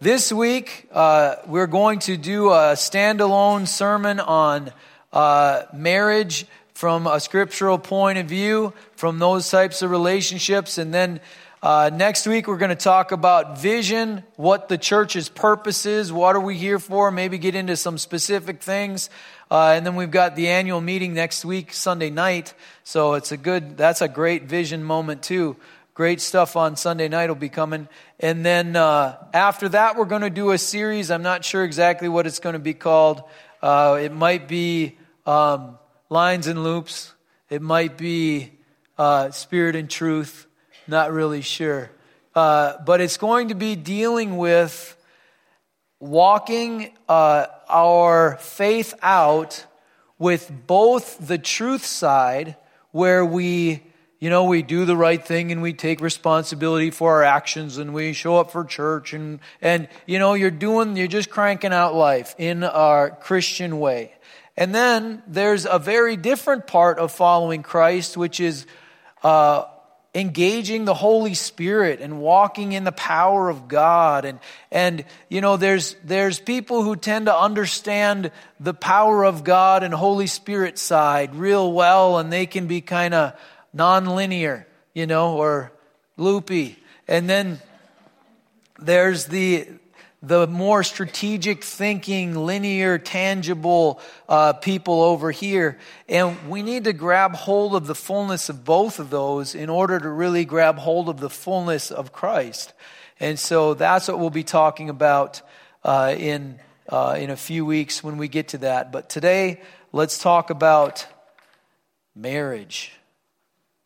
this week uh, we're going to do a standalone sermon on uh, marriage from a scriptural point of view, from those types of relationships. And then uh, next week, we're going to talk about vision, what the church's purpose is, what are we here for, maybe get into some specific things. Uh, and then we've got the annual meeting next week, Sunday night. So it's a good, that's a great vision moment too. Great stuff on Sunday night will be coming. And then uh, after that, we're going to do a series. I'm not sure exactly what it's going to be called. Uh, it might be um, Lines and Loops, it might be uh, Spirit and Truth. Not really sure. Uh, but it's going to be dealing with walking uh, our faith out with both the truth side, where we, you know, we do the right thing and we take responsibility for our actions and we show up for church and, and, you know, you're doing, you're just cranking out life in our Christian way. And then there's a very different part of following Christ, which is uh, engaging the Holy Spirit and walking in the power of God. And, and, you know, there's, there's people who tend to understand the power of God and Holy Spirit side real well, and they can be kind of nonlinear, you know, or loopy. And then there's the, the more strategic thinking, linear, tangible uh, people over here. And we need to grab hold of the fullness of both of those in order to really grab hold of the fullness of Christ. And so that's what we'll be talking about uh, in, uh, in a few weeks when we get to that. But today, let's talk about marriage.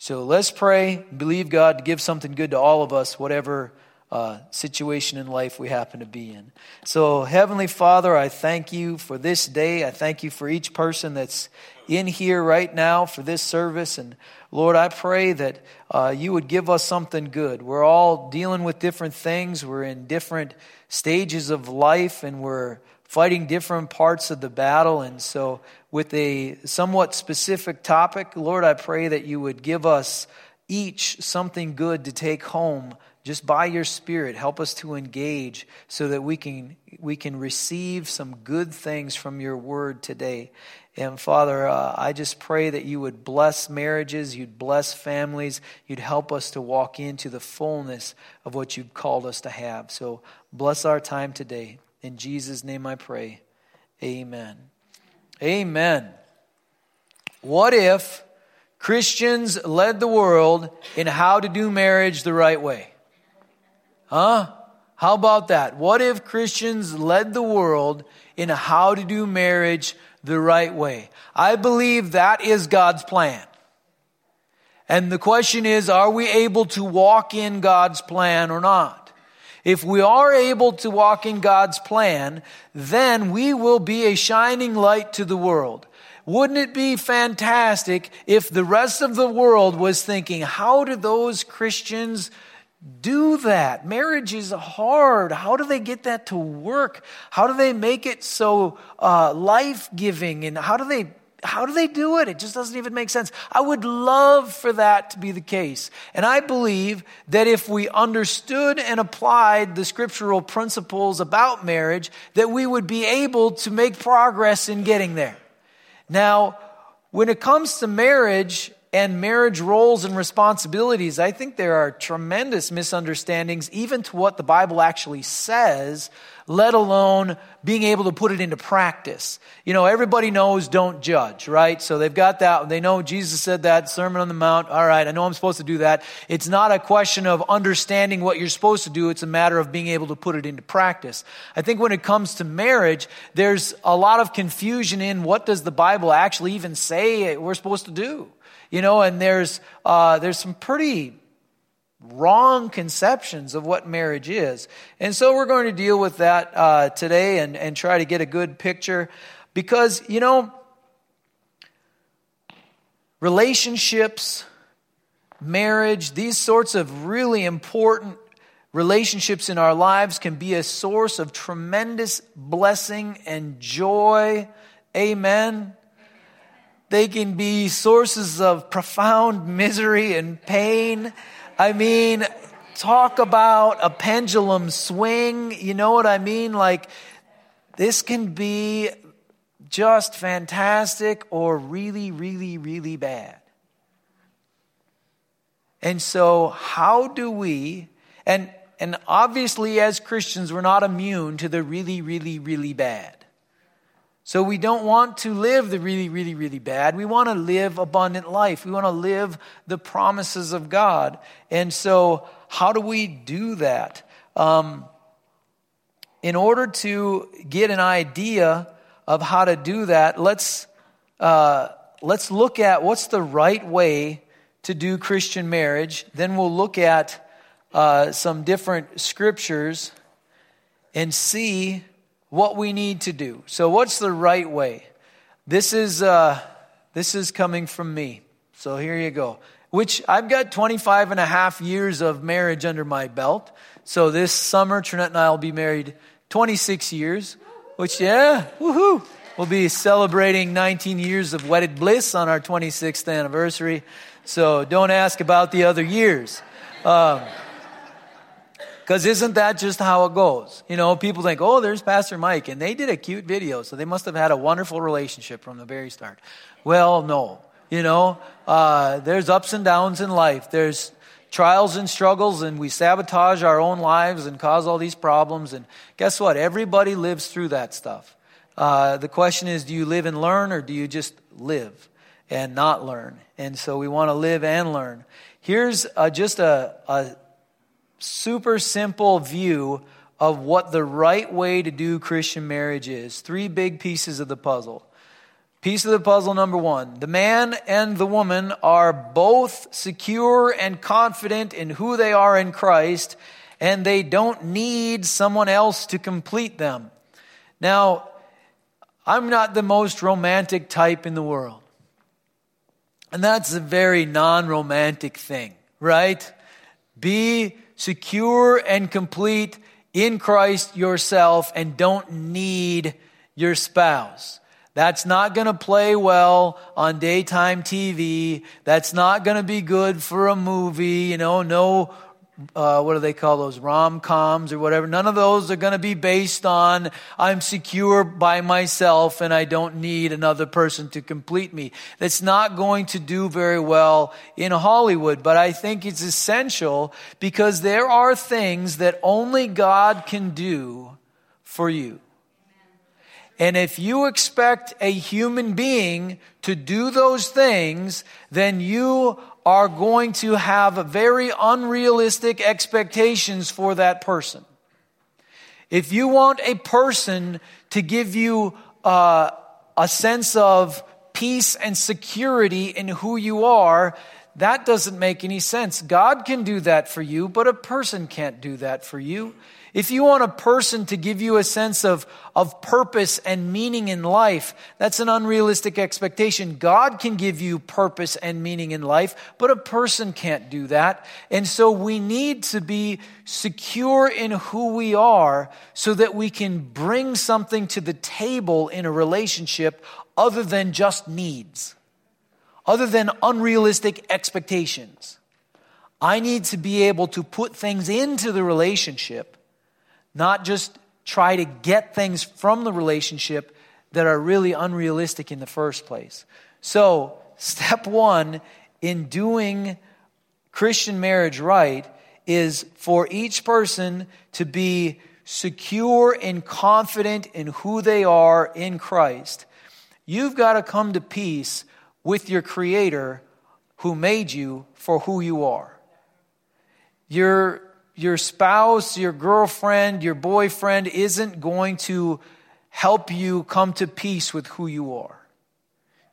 So let's pray, believe God to give something good to all of us, whatever uh, situation in life we happen to be in. So, Heavenly Father, I thank you for this day. I thank you for each person that's in here right now for this service. And Lord, I pray that uh, you would give us something good. We're all dealing with different things, we're in different stages of life, and we're fighting different parts of the battle. And so, with a somewhat specific topic, Lord, I pray that you would give us each something good to take home just by your spirit. Help us to engage so that we can we can receive some good things from your word today. And father uh, i just pray that you would bless marriages you'd bless families you'd help us to walk into the fullness of what you've called us to have. So bless our time today. In jesus name i pray. Amen amen what if christians led the world in how to do marriage the right way Huh? How about that? What if Christians led the world in how to do marriage the right way? I believe that is God's plan. And the question is, are we able to walk in God's plan or not? If we are able to walk in God's plan, then we will be a shining light to the world. Wouldn't it be fantastic if the rest of the world was thinking, how do those Christians do that. Marriage is hard. How do they get that to work? How do they make it so uh, life giving? And how do they how do they do it? It just doesn't even make sense. I would love for that to be the case. And I believe that if we understood and applied the scriptural principles about marriage, that we would be able to make progress in getting there. Now, when it comes to marriage, and marriage roles and responsibilities, I think there are tremendous misunderstandings, even to what the Bible actually says, let alone being able to put it into practice. You know, everybody knows don't judge, right? So they've got that. They know Jesus said that, Sermon on the Mount. All right, I know I'm supposed to do that. It's not a question of understanding what you're supposed to do, it's a matter of being able to put it into practice. I think when it comes to marriage, there's a lot of confusion in what does the Bible actually even say we're supposed to do. You know, and there's, uh, there's some pretty wrong conceptions of what marriage is. And so we're going to deal with that uh, today and, and try to get a good picture because, you know, relationships, marriage, these sorts of really important relationships in our lives can be a source of tremendous blessing and joy. Amen. They can be sources of profound misery and pain. I mean, talk about a pendulum swing. You know what I mean? Like, this can be just fantastic or really, really, really bad. And so, how do we, and, and obviously as Christians, we're not immune to the really, really, really bad. So we don't want to live the really, really, really bad. We want to live abundant life. We want to live the promises of God. And so, how do we do that? Um, in order to get an idea of how to do that, let's uh, let's look at what's the right way to do Christian marriage. Then we'll look at uh, some different scriptures and see what we need to do. So, what's the right way? This is, uh, this is coming from me. So, here you go. Which I've got 25 and a half years of marriage under my belt. So, this summer, Trinette and I will be married 26 years, which, yeah, woohoo. We'll be celebrating 19 years of wedded bliss on our 26th anniversary. So, don't ask about the other years. Um, because isn't that just how it goes? You know, people think, oh, there's Pastor Mike, and they did a cute video, so they must have had a wonderful relationship from the very start. Well, no. You know, uh, there's ups and downs in life. There's trials and struggles, and we sabotage our own lives and cause all these problems. And guess what? Everybody lives through that stuff. Uh, the question is, do you live and learn, or do you just live and not learn? And so we want to live and learn. Here's uh, just a, a super simple view of what the right way to do Christian marriage is. Three big pieces of the puzzle. Piece of the puzzle number one the man and the woman are both secure and confident in who they are in Christ, and they don't need someone else to complete them. Now, I'm not the most romantic type in the world. And that's a very non romantic thing, right? Be secure and complete in Christ yourself and don't need your spouse. That's not going to play well on daytime TV. That's not going to be good for a movie. You know, no uh, what do they call those rom coms or whatever. None of those are going to be based on I'm secure by myself and I don't need another person to complete me. That's not going to do very well in Hollywood, but I think it's essential because there are things that only God can do for you. And if you expect a human being to do those things, then you are going to have very unrealistic expectations for that person. If you want a person to give you uh, a sense of peace and security in who you are, that doesn't make any sense. God can do that for you, but a person can't do that for you. If you want a person to give you a sense of, of purpose and meaning in life, that's an unrealistic expectation. God can give you purpose and meaning in life, but a person can't do that. And so we need to be secure in who we are so that we can bring something to the table in a relationship other than just needs, other than unrealistic expectations. I need to be able to put things into the relationship not just try to get things from the relationship that are really unrealistic in the first place. So, step one in doing Christian marriage right is for each person to be secure and confident in who they are in Christ. You've got to come to peace with your Creator who made you for who you are. Your your spouse, your girlfriend, your boyfriend isn't going to help you come to peace with who you are.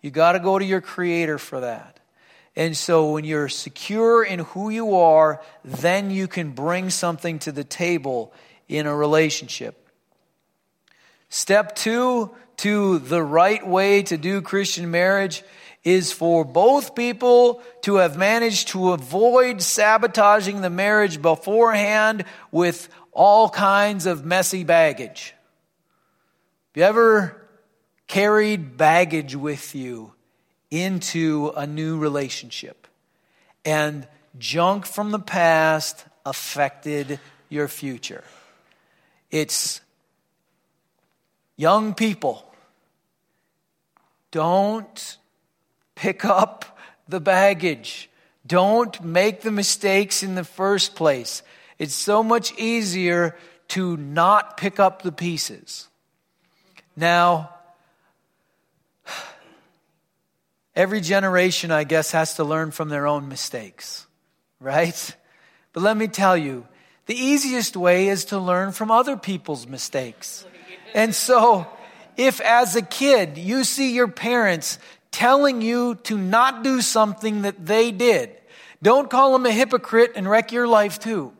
You got to go to your creator for that. And so when you're secure in who you are, then you can bring something to the table in a relationship. Step two to the right way to do Christian marriage is for both people to have managed to avoid sabotaging the marriage beforehand with all kinds of messy baggage. Have you ever carried baggage with you into a new relationship? And junk from the past affected your future. It's young people. Don't pick up the baggage. Don't make the mistakes in the first place. It's so much easier to not pick up the pieces. Now, every generation, I guess, has to learn from their own mistakes, right? But let me tell you, the easiest way is to learn from other people's mistakes. And so, if as a kid you see your parents telling you to not do something that they did, don't call them a hypocrite and wreck your life too.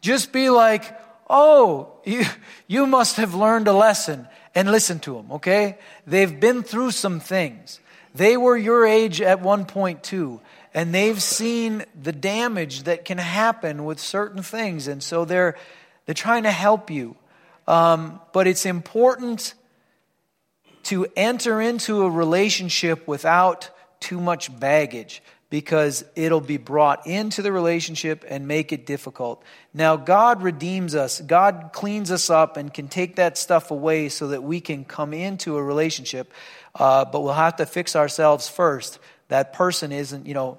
Just be like, oh, you, you must have learned a lesson and listen to them, okay? They've been through some things. They were your age at one point too, and they've seen the damage that can happen with certain things, and so they're, they're trying to help you. Um, but it's important to enter into a relationship without too much baggage because it'll be brought into the relationship and make it difficult. Now, God redeems us, God cleans us up and can take that stuff away so that we can come into a relationship, uh, but we'll have to fix ourselves first. That person isn't, you know,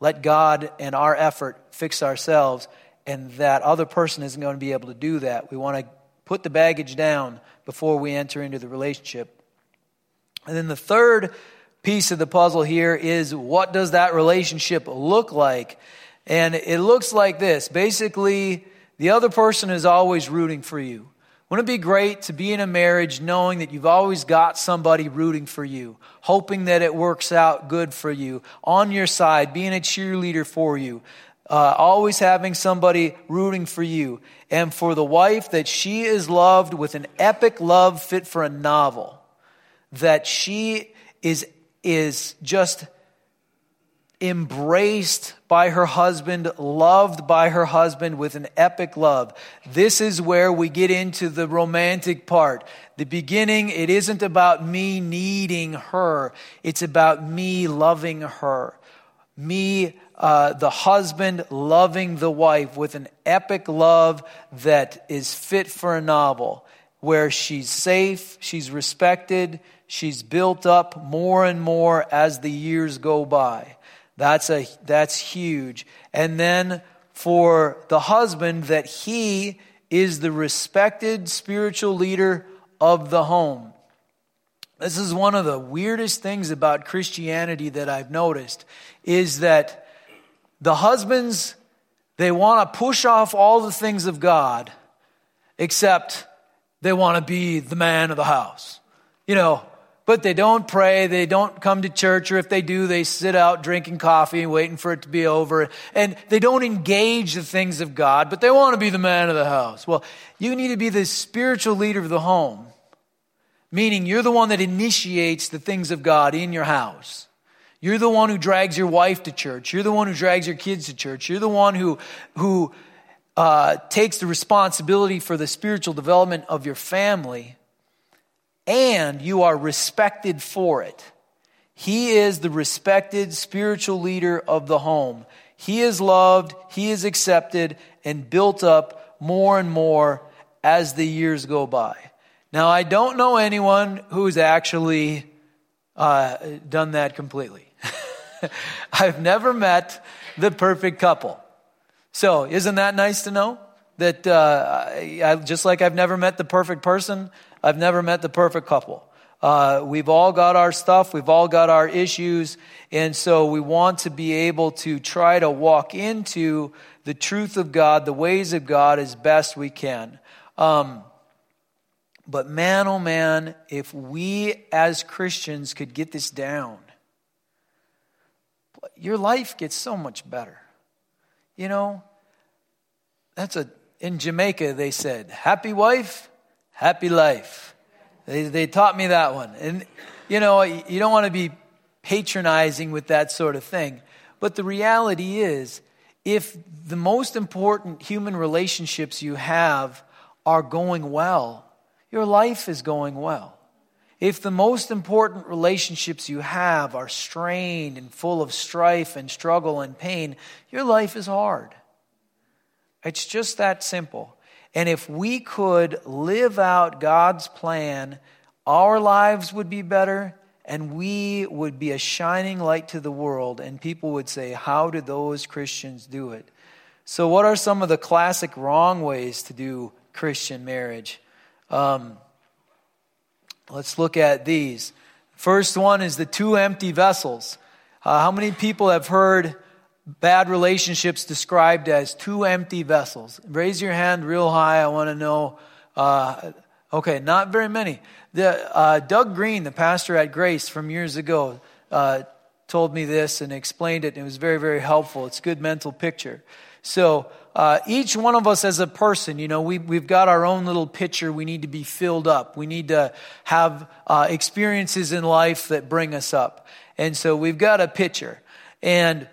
let God and our effort fix ourselves, and that other person isn't going to be able to do that. We want to put the baggage down before we enter into the relationship. And then the third piece of the puzzle here is what does that relationship look like? And it looks like this. Basically, the other person is always rooting for you. Wouldn't it be great to be in a marriage knowing that you've always got somebody rooting for you, hoping that it works out good for you, on your side, being a cheerleader for you, uh, always having somebody rooting for you, and for the wife that she is loved with an epic love fit for a novel, that she is is just embraced by her husband, loved by her husband with an epic love. This is where we get into the romantic part. The beginning, it isn't about me needing her, it's about me loving her. Me, uh, the husband, loving the wife with an epic love that is fit for a novel, where she's safe, she's respected, she's built up more and more as the years go by. That's a that's huge. And then for the husband that he is the respected spiritual leader of the home. This is one of the weirdest things about Christianity that I've noticed is that the husbands they want to push off all the things of God except they want to be the man of the house. You know, but they don't pray, they don't come to church, or if they do, they sit out drinking coffee and waiting for it to be over. And they don't engage the things of God, but they want to be the man of the house. Well, you need to be the spiritual leader of the home, meaning you're the one that initiates the things of God in your house. You're the one who drags your wife to church. You're the one who drags your kids to church. You're the one who, who uh, takes the responsibility for the spiritual development of your family and you are respected for it. He is the respected spiritual leader of the home. He is loved, he is accepted, and built up more and more as the years go by. Now, I don't know anyone who's actually uh, done that completely. I've never met the perfect couple. So, isn't that nice to know? That uh, I, just like I've never met the perfect person, I've never met the perfect couple. Uh, we've all got our stuff, we've all got our issues, and so we want to be able to try to walk into the truth of God, the ways of God as best we can. Um, but man, oh man, if we as Christians could get this down, your life gets so much better. You know, that's a, in Jamaica they said, happy wife, happy life. They, they taught me that one. And, you know, you don't want to be patronizing with that sort of thing. But the reality is, if the most important human relationships you have are going well, your life is going well. If the most important relationships you have are strained and full of strife and struggle and pain, your life is hard. It's just that simple. And if we could live out God's plan, our lives would be better and we would be a shining light to the world. And people would say, How did those Christians do it? So, what are some of the classic wrong ways to do Christian marriage? Um, let's look at these. First one is the two empty vessels. Uh, how many people have heard bad relationships described as two empty vessels? Raise your hand real high. I want to know. Uh, okay, not very many. The, uh, Doug Green, the pastor at Grace from years ago, uh, told me this and explained it, and it was very, very helpful. It's a good mental picture. So, uh, each one of us as a person, you know, we, we've got our own little pitcher we need to be filled up. We need to have uh, experiences in life that bring us up. And so we've got a pitcher. And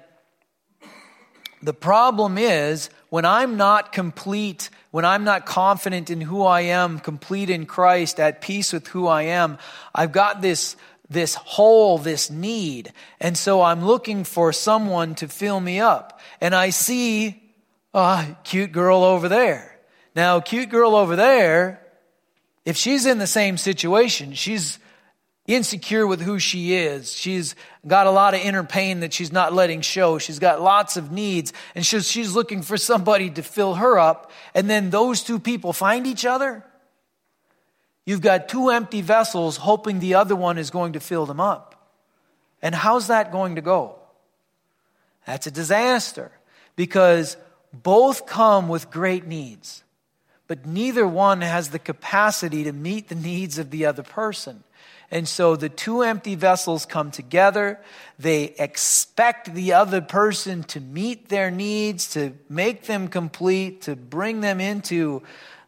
the problem is when I'm not complete, when I'm not confident in who I am, complete in Christ, at peace with who I am, I've got this, this hole, this need. And so I'm looking for someone to fill me up. And I see a cute girl over there. Now, cute girl over there, if she's in the same situation, she's insecure with who she is. She's got a lot of inner pain that she's not letting show. She's got lots of needs and she's, she's looking for somebody to fill her up. And then those two people find each other. You've got two empty vessels hoping the other one is going to fill them up. And how's that going to go? That's a disaster because both come with great needs, but neither one has the capacity to meet the needs of the other person. And so the two empty vessels come together. They expect the other person to meet their needs, to make them complete, to bring them into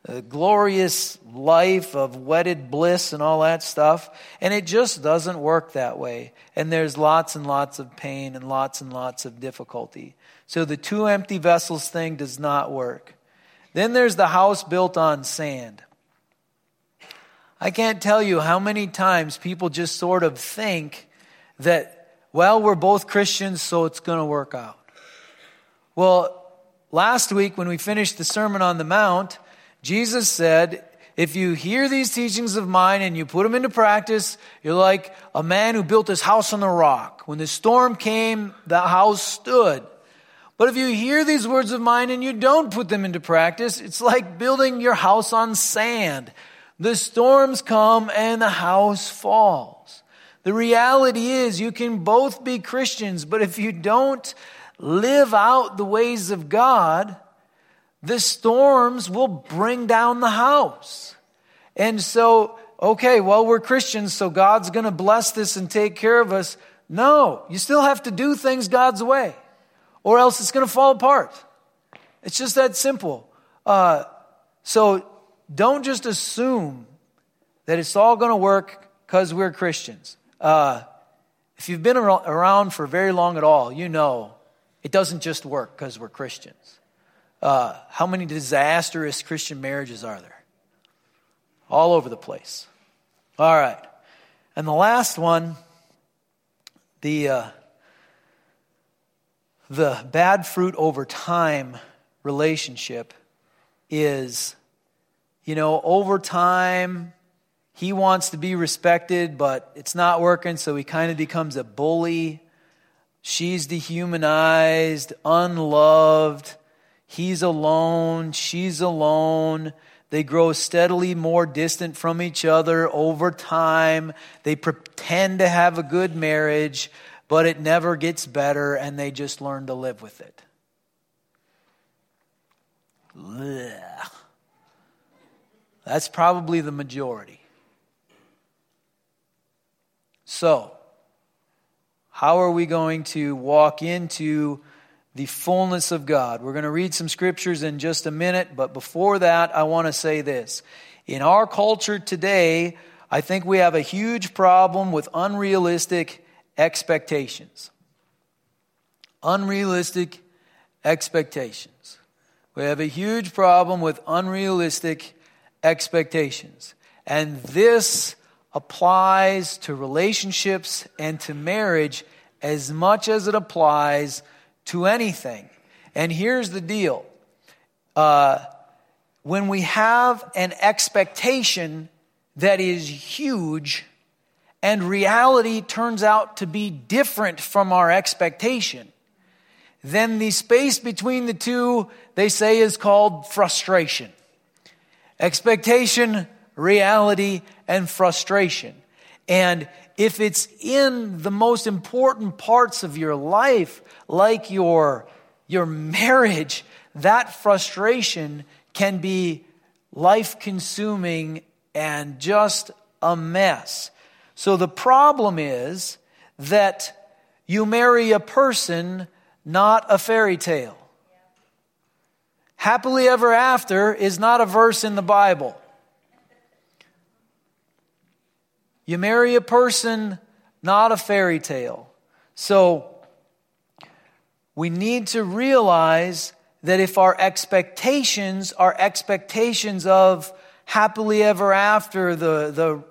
a glorious life of wedded bliss and all that stuff. And it just doesn't work that way. And there's lots and lots of pain and lots and lots of difficulty. So the two empty vessels thing does not work. Then there's the house built on sand. I can't tell you how many times people just sort of think that, well, we're both Christians, so it's going to work out. Well, last week when we finished the Sermon on the Mount, Jesus said, if you hear these teachings of mine and you put them into practice, you're like a man who built his house on the rock. When the storm came, the house stood. But if you hear these words of mine and you don't put them into practice, it's like building your house on sand. The storms come and the house falls. The reality is you can both be Christians, but if you don't live out the ways of God, the storms will bring down the house. And so, okay, well, we're Christians, so God's going to bless this and take care of us. No, you still have to do things God's way, or else it's going to fall apart. It's just that simple. Uh, so don't just assume that it's all going to work because we're Christians. Uh, if you've been around for very long at all, you know it doesn't just work because we're Christians. Uh, how many disastrous Christian marriages are there? All over the place. All right. And the last one, the, uh, the bad fruit over time relationship is you know, over time, he wants to be respected, but it's not working, so he kind of becomes a bully. She's dehumanized, unloved. He's alone, she's alone. They grow steadily more distant from each other over time. They pretend to have a good marriage, but it never gets better, and they just learn to live with it. Blech. That's probably the majority. So, how are we going to walk into the fullness of God? We're going to read some scriptures in just a minute, but before that, I want to say this. In our culture today, I think we have a huge problem with unrealistic expectations. Unrealistic expectations. We have a huge problem with unrealistic expectations. And this applies to relationships and to marriage as much as it applies to anything. And here's the deal uh, when we have an expectation that is huge and reality turns out to be different from our expectation, then the space between the two, they say, is called frustration. Expectation, reality, and frustration. And if it's in the most important parts of your life, like your, your marriage, that frustration can be life consuming and just a mess. So the problem is that you marry a person, not a fairy tale. Happily ever after is not a verse in the Bible. You marry a person, not a fairy tale. So, we need to realize that if our expectations are expectations of happily ever after, the, the,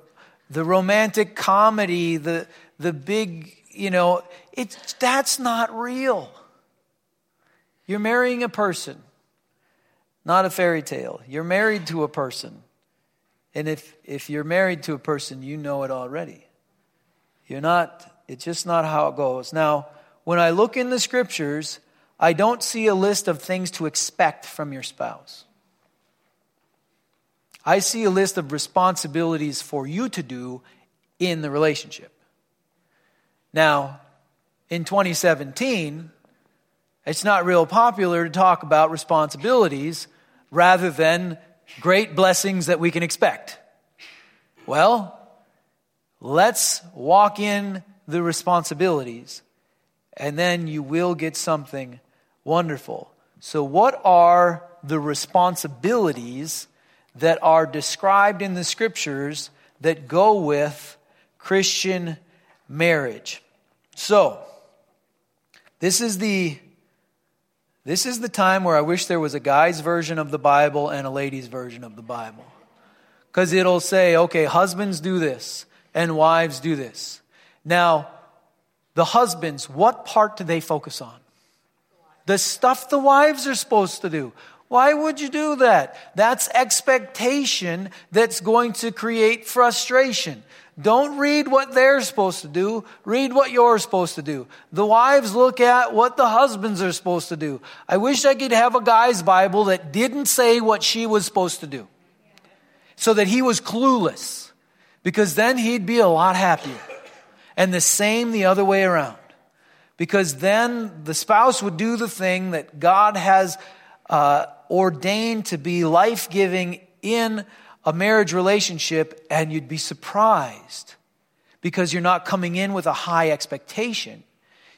the romantic comedy, the, the big, you know, it's, that's not real. You're marrying a person, not a fairy tale. You're married to a person. And if, if you're married to a person, you know it already. You're not, it's just not how it goes. Now, when I look in the scriptures, I don't see a list of things to expect from your spouse. I see a list of responsibilities for you to do in the relationship. Now, in 2017, it's not real popular to talk about responsibilities rather than great blessings that we can expect. Well, let's walk in the responsibilities and then you will get something wonderful. So, what are the responsibilities that are described in the scriptures that go with Christian marriage? So, this is the this is the time where I wish there was a guy's version of the Bible and a lady's version of the Bible. Because it'll say, okay, husbands do this and wives do this. Now, the husbands, what part do they focus on? The stuff the wives are supposed to do. Why would you do that? That's expectation that's going to create frustration. Don't read what they're supposed to do. Read what you're supposed to do. The wives look at what the husbands are supposed to do. I wish I could have a guy's Bible that didn't say what she was supposed to do. So that he was clueless. Because then he'd be a lot happier. And the same the other way around. Because then the spouse would do the thing that God has uh, ordained to be life giving in a marriage relationship and you'd be surprised because you're not coming in with a high expectation.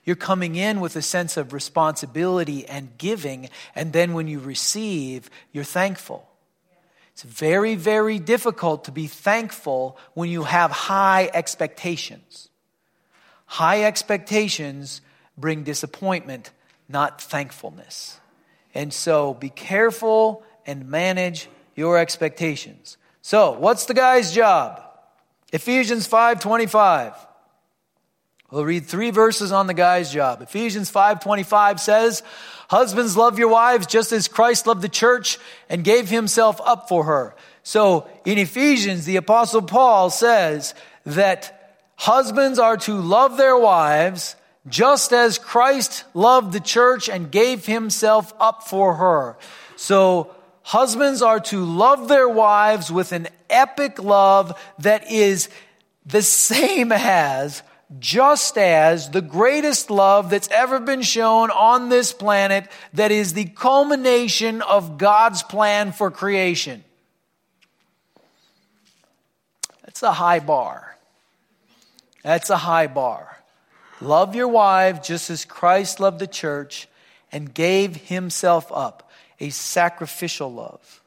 You're coming in with a sense of responsibility and giving, and then when you receive, you're thankful. It's very, very difficult to be thankful when you have high expectations. High expectations bring disappointment, not thankfulness. And so be careful and manage your expectations. So, what's the guy's job? Ephesians 5:25. We'll read 3 verses on the guy's job. Ephesians 5:25 says, "Husbands love your wives just as Christ loved the church and gave himself up for her." So, in Ephesians, the apostle Paul says that husbands are to love their wives just as Christ loved the church and gave himself up for her. So, husbands are to love their wives with an epic love that is the same as, just as, the greatest love that's ever been shown on this planet that is the culmination of God's plan for creation. That's a high bar. That's a high bar. Love your wife just as Christ loved the church and gave himself up a sacrificial love.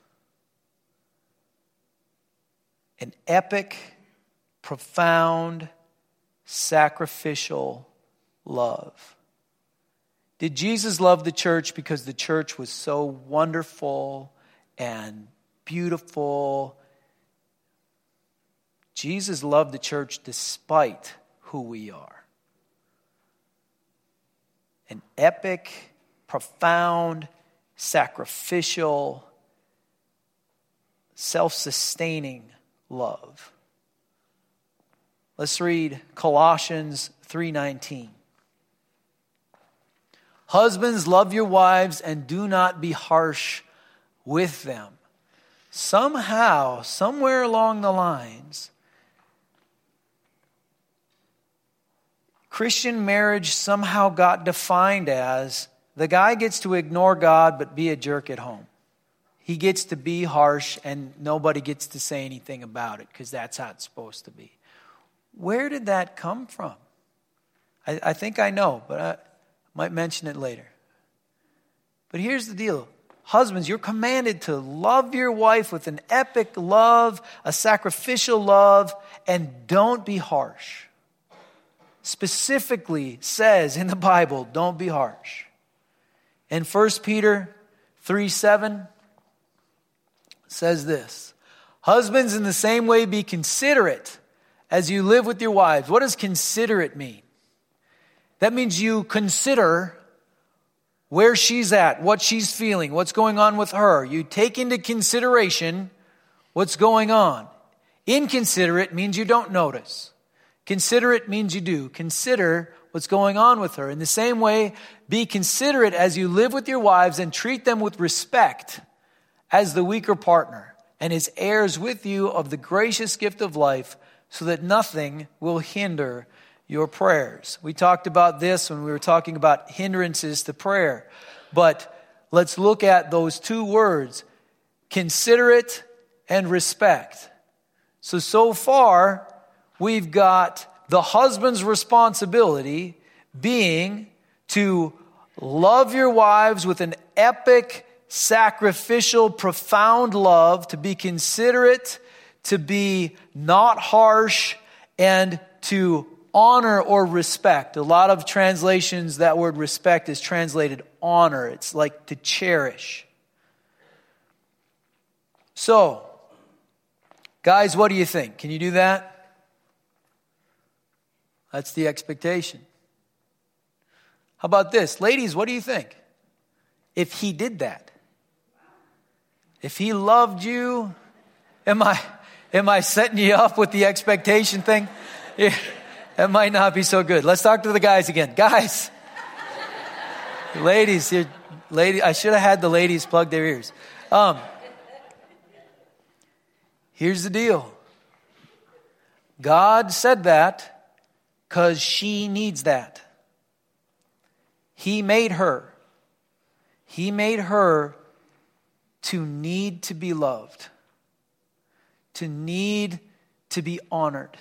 An epic, profound, sacrificial love. Did Jesus love the church because the church was so wonderful and beautiful? Jesus loved the church despite who we are. An epic, profound, sacrificial, self sustaining love. Let's read Colossians 3:19. Husbands, love your wives and do not be harsh with them. Somehow, somewhere along the lines, Christian marriage somehow got defined as the guy gets to ignore God but be a jerk at home. He gets to be harsh and nobody gets to say anything about it because that's how it's supposed to be. Where did that come from? I, I think I know, but I might mention it later. But here's the deal Husbands, you're commanded to love your wife with an epic love, a sacrificial love, and don't be harsh specifically says in the Bible, don't be harsh. In 1 Peter 3 7 says this Husbands, in the same way, be considerate as you live with your wives. What does considerate mean? That means you consider where she's at, what she's feeling, what's going on with her. You take into consideration what's going on. Inconsiderate means you don't notice. Considerate means you do. Consider what's going on with her. In the same way, be considerate as you live with your wives and treat them with respect as the weaker partner and as heirs with you of the gracious gift of life so that nothing will hinder your prayers. We talked about this when we were talking about hindrances to prayer. But let's look at those two words considerate and respect. So, so far, we've got the husband's responsibility being to love your wives with an epic, sacrificial, profound love, to be considerate, to be not harsh, and to honor or respect. A lot of translations, that word respect is translated honor. It's like to cherish. So, guys, what do you think? Can you do that? That's the expectation. How about this? Ladies, what do you think? If he did that, if he loved you, am I, am I setting you up with the expectation thing? Yeah, that might not be so good. Let's talk to the guys again. Guys, ladies, lady, I should have had the ladies plug their ears. Um, here's the deal God said that because she needs that. He made her. He made her to need to be loved, to need to be honored,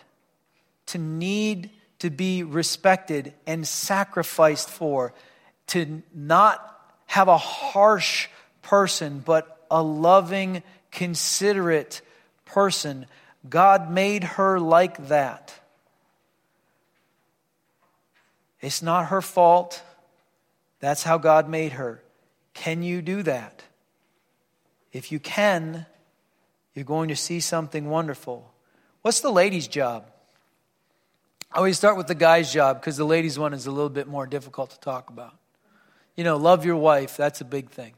to need to be respected and sacrificed for, to not have a harsh person, but a loving, considerate person. God made her like that. It's not her fault. That's how God made her. Can you do that? If you can, you're going to see something wonderful. What's the lady's job? I always start with the guy's job because the ladies' one is a little bit more difficult to talk about. You know, love your wife, that's a big thing.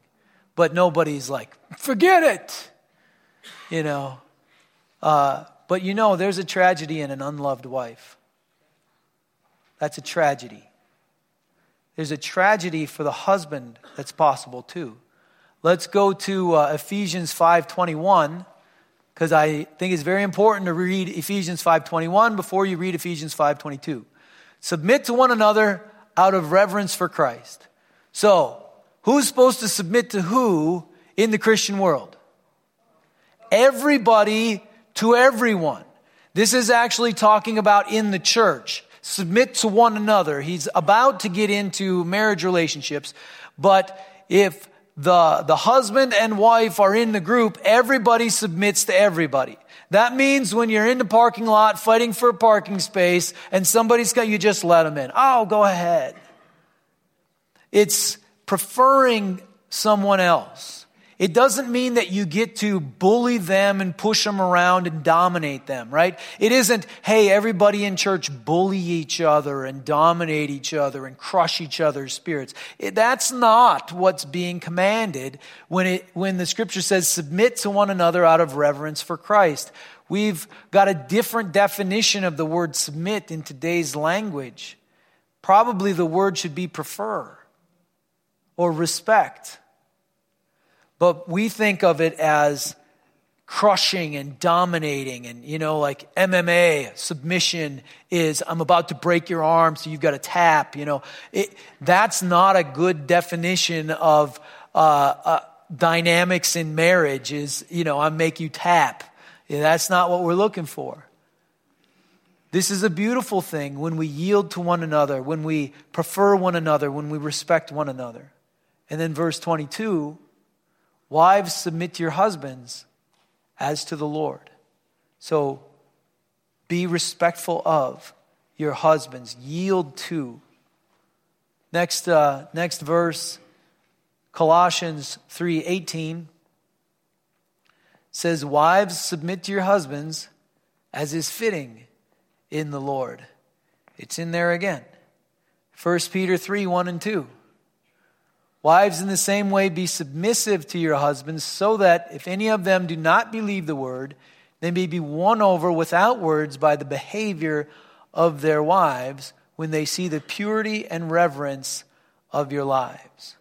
But nobody's like, forget it. You know. Uh, but you know, there's a tragedy in an unloved wife. That's a tragedy. There's a tragedy for the husband that's possible too. Let's go to uh, Ephesians 5:21 because I think it's very important to read Ephesians 5:21 before you read Ephesians 5:22. Submit to one another out of reverence for Christ. So, who's supposed to submit to who in the Christian world? Everybody to everyone. This is actually talking about in the church submit to one another. He's about to get into marriage relationships, but if the, the husband and wife are in the group, everybody submits to everybody. That means when you're in the parking lot fighting for a parking space and somebody's got, you just let them in. Oh, go ahead. It's preferring someone else. It doesn't mean that you get to bully them and push them around and dominate them, right? It isn't, hey, everybody in church bully each other and dominate each other and crush each other's spirits. It, that's not what's being commanded when it, when the scripture says submit to one another out of reverence for Christ. We've got a different definition of the word submit in today's language. Probably the word should be prefer or respect. But we think of it as crushing and dominating and you know like MMA submission is I'm about to break your arm so you've got to tap you know. It, that's not a good definition of uh, uh, dynamics in marriage is you know I make you tap. Yeah, that's not what we're looking for. This is a beautiful thing when we yield to one another when we prefer one another when we respect one another. And then verse 22 Wives, submit to your husbands as to the Lord. So be respectful of your husbands, yield to. Next, uh, next verse, Colossians 3:18 says, "Wives, submit to your husbands as is fitting in the Lord." It's in there again. 1 Peter 3, 1 and 2. Wives, in the same way, be submissive to your husbands, so that if any of them do not believe the word, they may be won over without words by the behavior of their wives when they see the purity and reverence of your lives.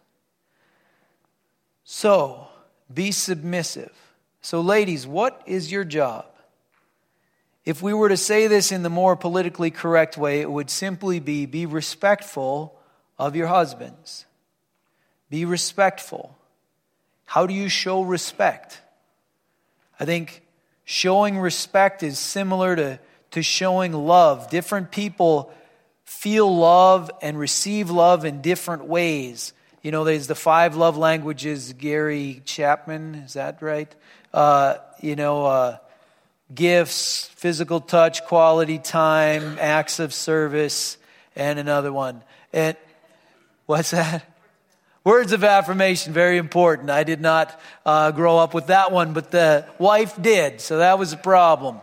So, be submissive. So, ladies, what is your job? If we were to say this in the more politically correct way, it would simply be be respectful of your husbands. Be respectful. How do you show respect? I think showing respect is similar to, to showing love. Different people feel love and receive love in different ways. You know, there's the five love languages, Gary Chapman, is that right? Uh, you know, uh, gifts, physical touch, quality time, acts of service, and another one. And what's that? Words of affirmation, very important. I did not uh, grow up with that one, but the wife did, so that was a problem.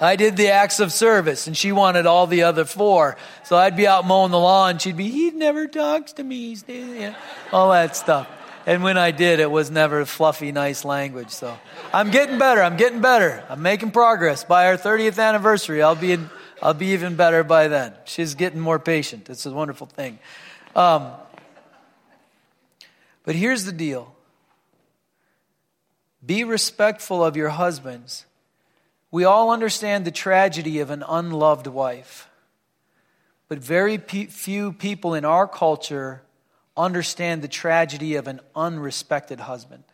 I did the acts of service, and she wanted all the other four. So I'd be out mowing the lawn, she'd be, he never talks to me, he's, you all that stuff. And when I did, it was never fluffy, nice language. So I'm getting better. I'm getting better. I'm making progress. By our 30th anniversary, I'll be in, I'll be even better by then. She's getting more patient. It's a wonderful thing. Um, but here's the deal be respectful of your husbands. We all understand the tragedy of an unloved wife, but very few people in our culture understand the tragedy of an unrespected husband.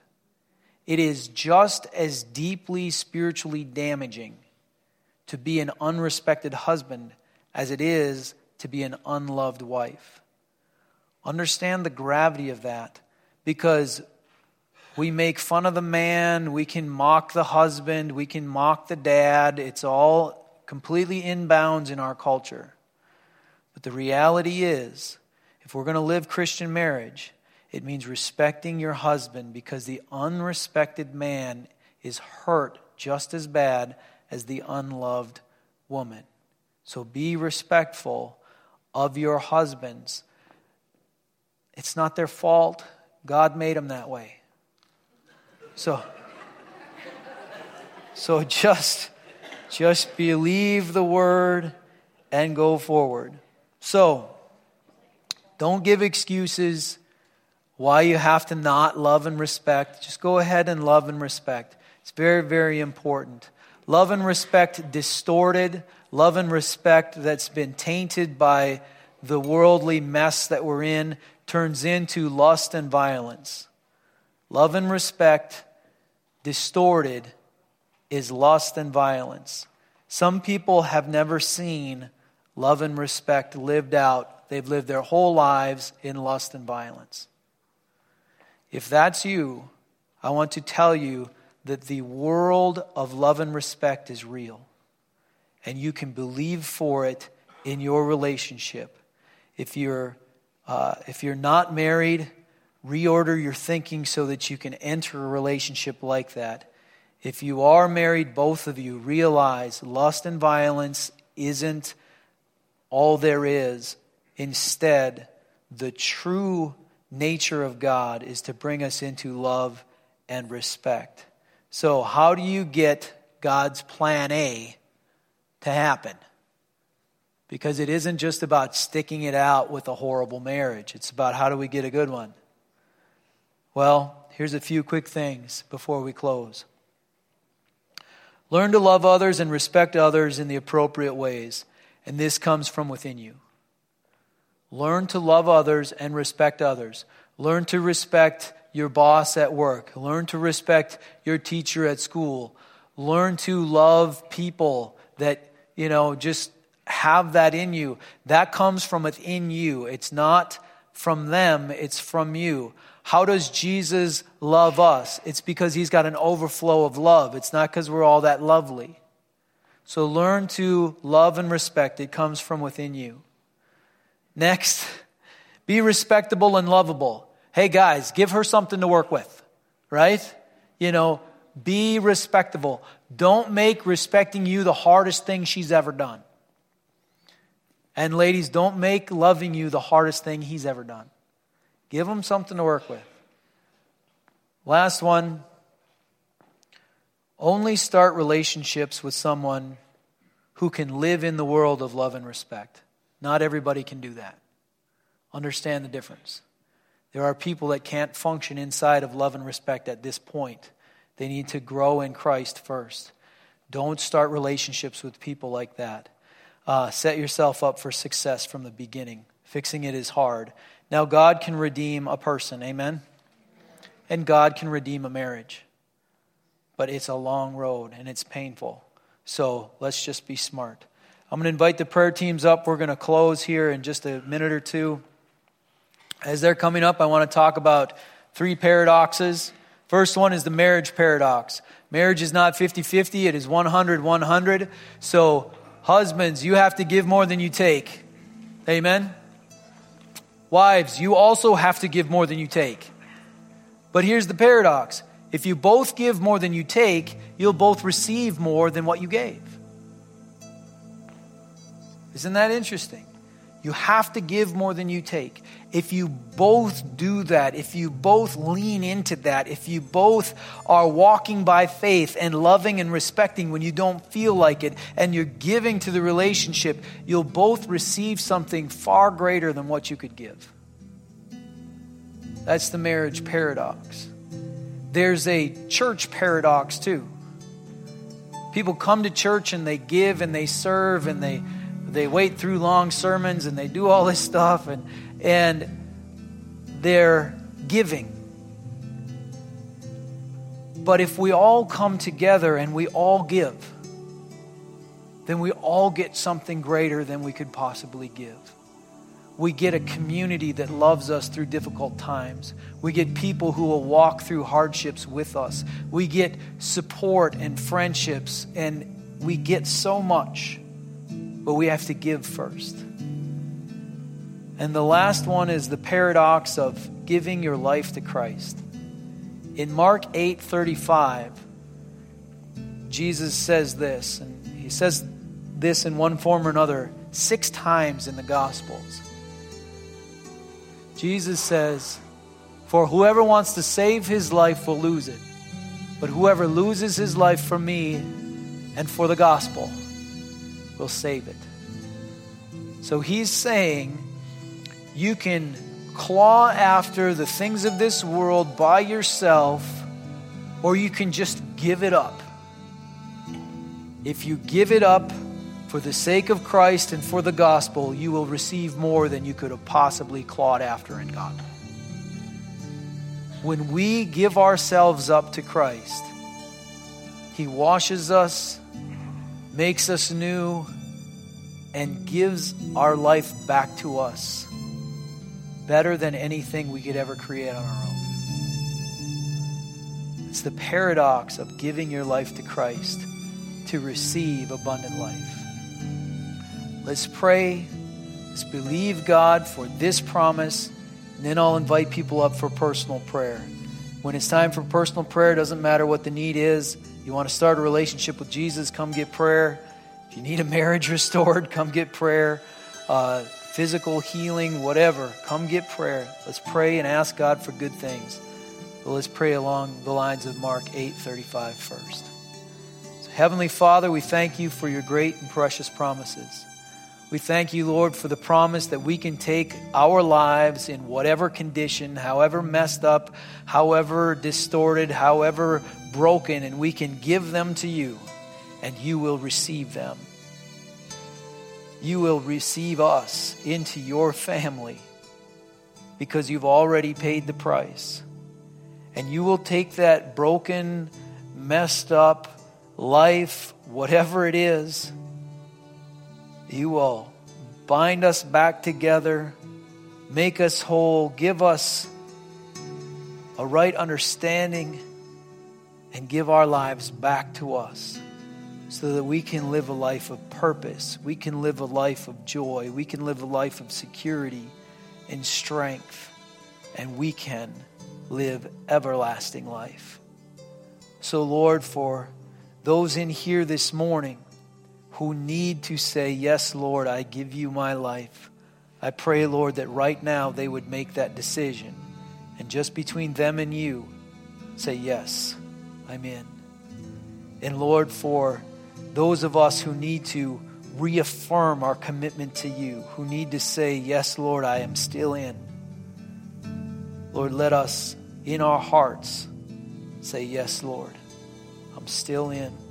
It is just as deeply spiritually damaging to be an unrespected husband as it is to be an unloved wife. Understand the gravity of that because we make fun of the man, we can mock the husband, we can mock the dad. It's all completely inbounds in our culture. But the reality is, if we're going to live Christian marriage, it means respecting your husband because the unrespected man is hurt just as bad as the unloved woman. So be respectful of your husbands. It's not their fault. God made them that way. So, so just, just believe the word and go forward. So, don't give excuses why you have to not love and respect. Just go ahead and love and respect. It's very, very important. Love and respect distorted, love and respect that's been tainted by the worldly mess that we're in turns into lust and violence. Love and respect, distorted, is lust and violence. Some people have never seen love and respect lived out. They've lived their whole lives in lust and violence. If that's you, I want to tell you that the world of love and respect is real. And you can believe for it in your relationship. If you're uh, if you're not married, reorder your thinking so that you can enter a relationship like that. If you are married, both of you realize lust and violence isn't all there is. Instead, the true nature of God is to bring us into love and respect. So, how do you get God's plan A to happen? Because it isn't just about sticking it out with a horrible marriage, it's about how do we get a good one. Well, here's a few quick things before we close. Learn to love others and respect others in the appropriate ways, and this comes from within you. Learn to love others and respect others. Learn to respect your boss at work. Learn to respect your teacher at school. Learn to love people that, you know, just have that in you. That comes from within you. It's not from them, it's from you. How does Jesus love us? It's because he's got an overflow of love. It's not because we're all that lovely. So learn to love and respect. It comes from within you. Next, be respectable and lovable. Hey guys, give her something to work with, right? You know, be respectable. Don't make respecting you the hardest thing she's ever done. And ladies, don't make loving you the hardest thing he's ever done. Give him something to work with. Last one only start relationships with someone who can live in the world of love and respect. Not everybody can do that. Understand the difference. There are people that can't function inside of love and respect at this point. They need to grow in Christ first. Don't start relationships with people like that. Uh, set yourself up for success from the beginning. Fixing it is hard. Now, God can redeem a person, amen? And God can redeem a marriage. But it's a long road and it's painful. So let's just be smart. I'm going to invite the prayer teams up. We're going to close here in just a minute or two. As they're coming up, I want to talk about three paradoxes. First one is the marriage paradox. Marriage is not 50 50, it is 100 100. So, husbands, you have to give more than you take. Amen? Wives, you also have to give more than you take. But here's the paradox if you both give more than you take, you'll both receive more than what you gave. Isn't that interesting? You have to give more than you take. If you both do that, if you both lean into that, if you both are walking by faith and loving and respecting when you don't feel like it, and you're giving to the relationship, you'll both receive something far greater than what you could give. That's the marriage paradox. There's a church paradox too. People come to church and they give and they serve and they they wait through long sermons and they do all this stuff and and they're giving. But if we all come together and we all give, then we all get something greater than we could possibly give. We get a community that loves us through difficult times. We get people who will walk through hardships with us. We get support and friendships, and we get so much, but we have to give first. And the last one is the paradox of giving your life to Christ. In Mark 8:35, Jesus says this, and he says this in one form or another 6 times in the gospels. Jesus says, For whoever wants to save his life will lose it, but whoever loses his life for me and for the gospel will save it. So he's saying, You can claw after the things of this world by yourself, or you can just give it up. If you give it up, for the sake of Christ and for the gospel, you will receive more than you could have possibly clawed after in God. When we give ourselves up to Christ, He washes us, makes us new, and gives our life back to us better than anything we could ever create on our own. It's the paradox of giving your life to Christ to receive abundant life. Let's pray. Let's believe God for this promise. And then I'll invite people up for personal prayer. When it's time for personal prayer, it doesn't matter what the need is. You want to start a relationship with Jesus, come get prayer. If you need a marriage restored, come get prayer. Uh, physical healing, whatever, come get prayer. Let's pray and ask God for good things. But let's pray along the lines of Mark 8 35 first. So, Heavenly Father, we thank you for your great and precious promises. We thank you, Lord, for the promise that we can take our lives in whatever condition, however messed up, however distorted, however broken, and we can give them to you, and you will receive them. You will receive us into your family because you've already paid the price. And you will take that broken, messed up life, whatever it is, you will bind us back together, make us whole, give us a right understanding, and give our lives back to us so that we can live a life of purpose. We can live a life of joy. We can live a life of security and strength. And we can live everlasting life. So, Lord, for those in here this morning who need to say, Yes, Lord, I give you my life. I pray, Lord, that right now they would make that decision. And just between them and you, say, Yes, I'm in. And Lord, for those of us who need to reaffirm our commitment to you, who need to say, Yes, Lord, I am still in. Lord, let us in our hearts say, Yes, Lord, I'm still in.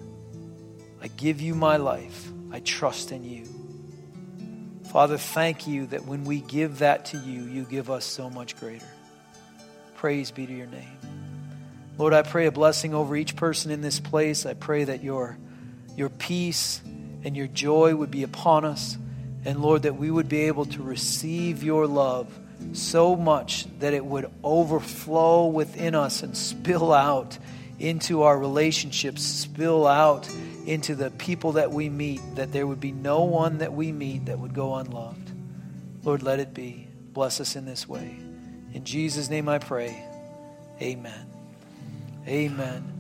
I give you my life. I trust in you. Father, thank you that when we give that to you, you give us so much greater. Praise be to your name. Lord, I pray a blessing over each person in this place. I pray that your, your peace and your joy would be upon us. And Lord, that we would be able to receive your love so much that it would overflow within us and spill out into our relationships, spill out into the people that we meet, that there would be no one that we meet that would go unloved. Lord, let it be. Bless us in this way. In Jesus' name I pray. Amen. Amen.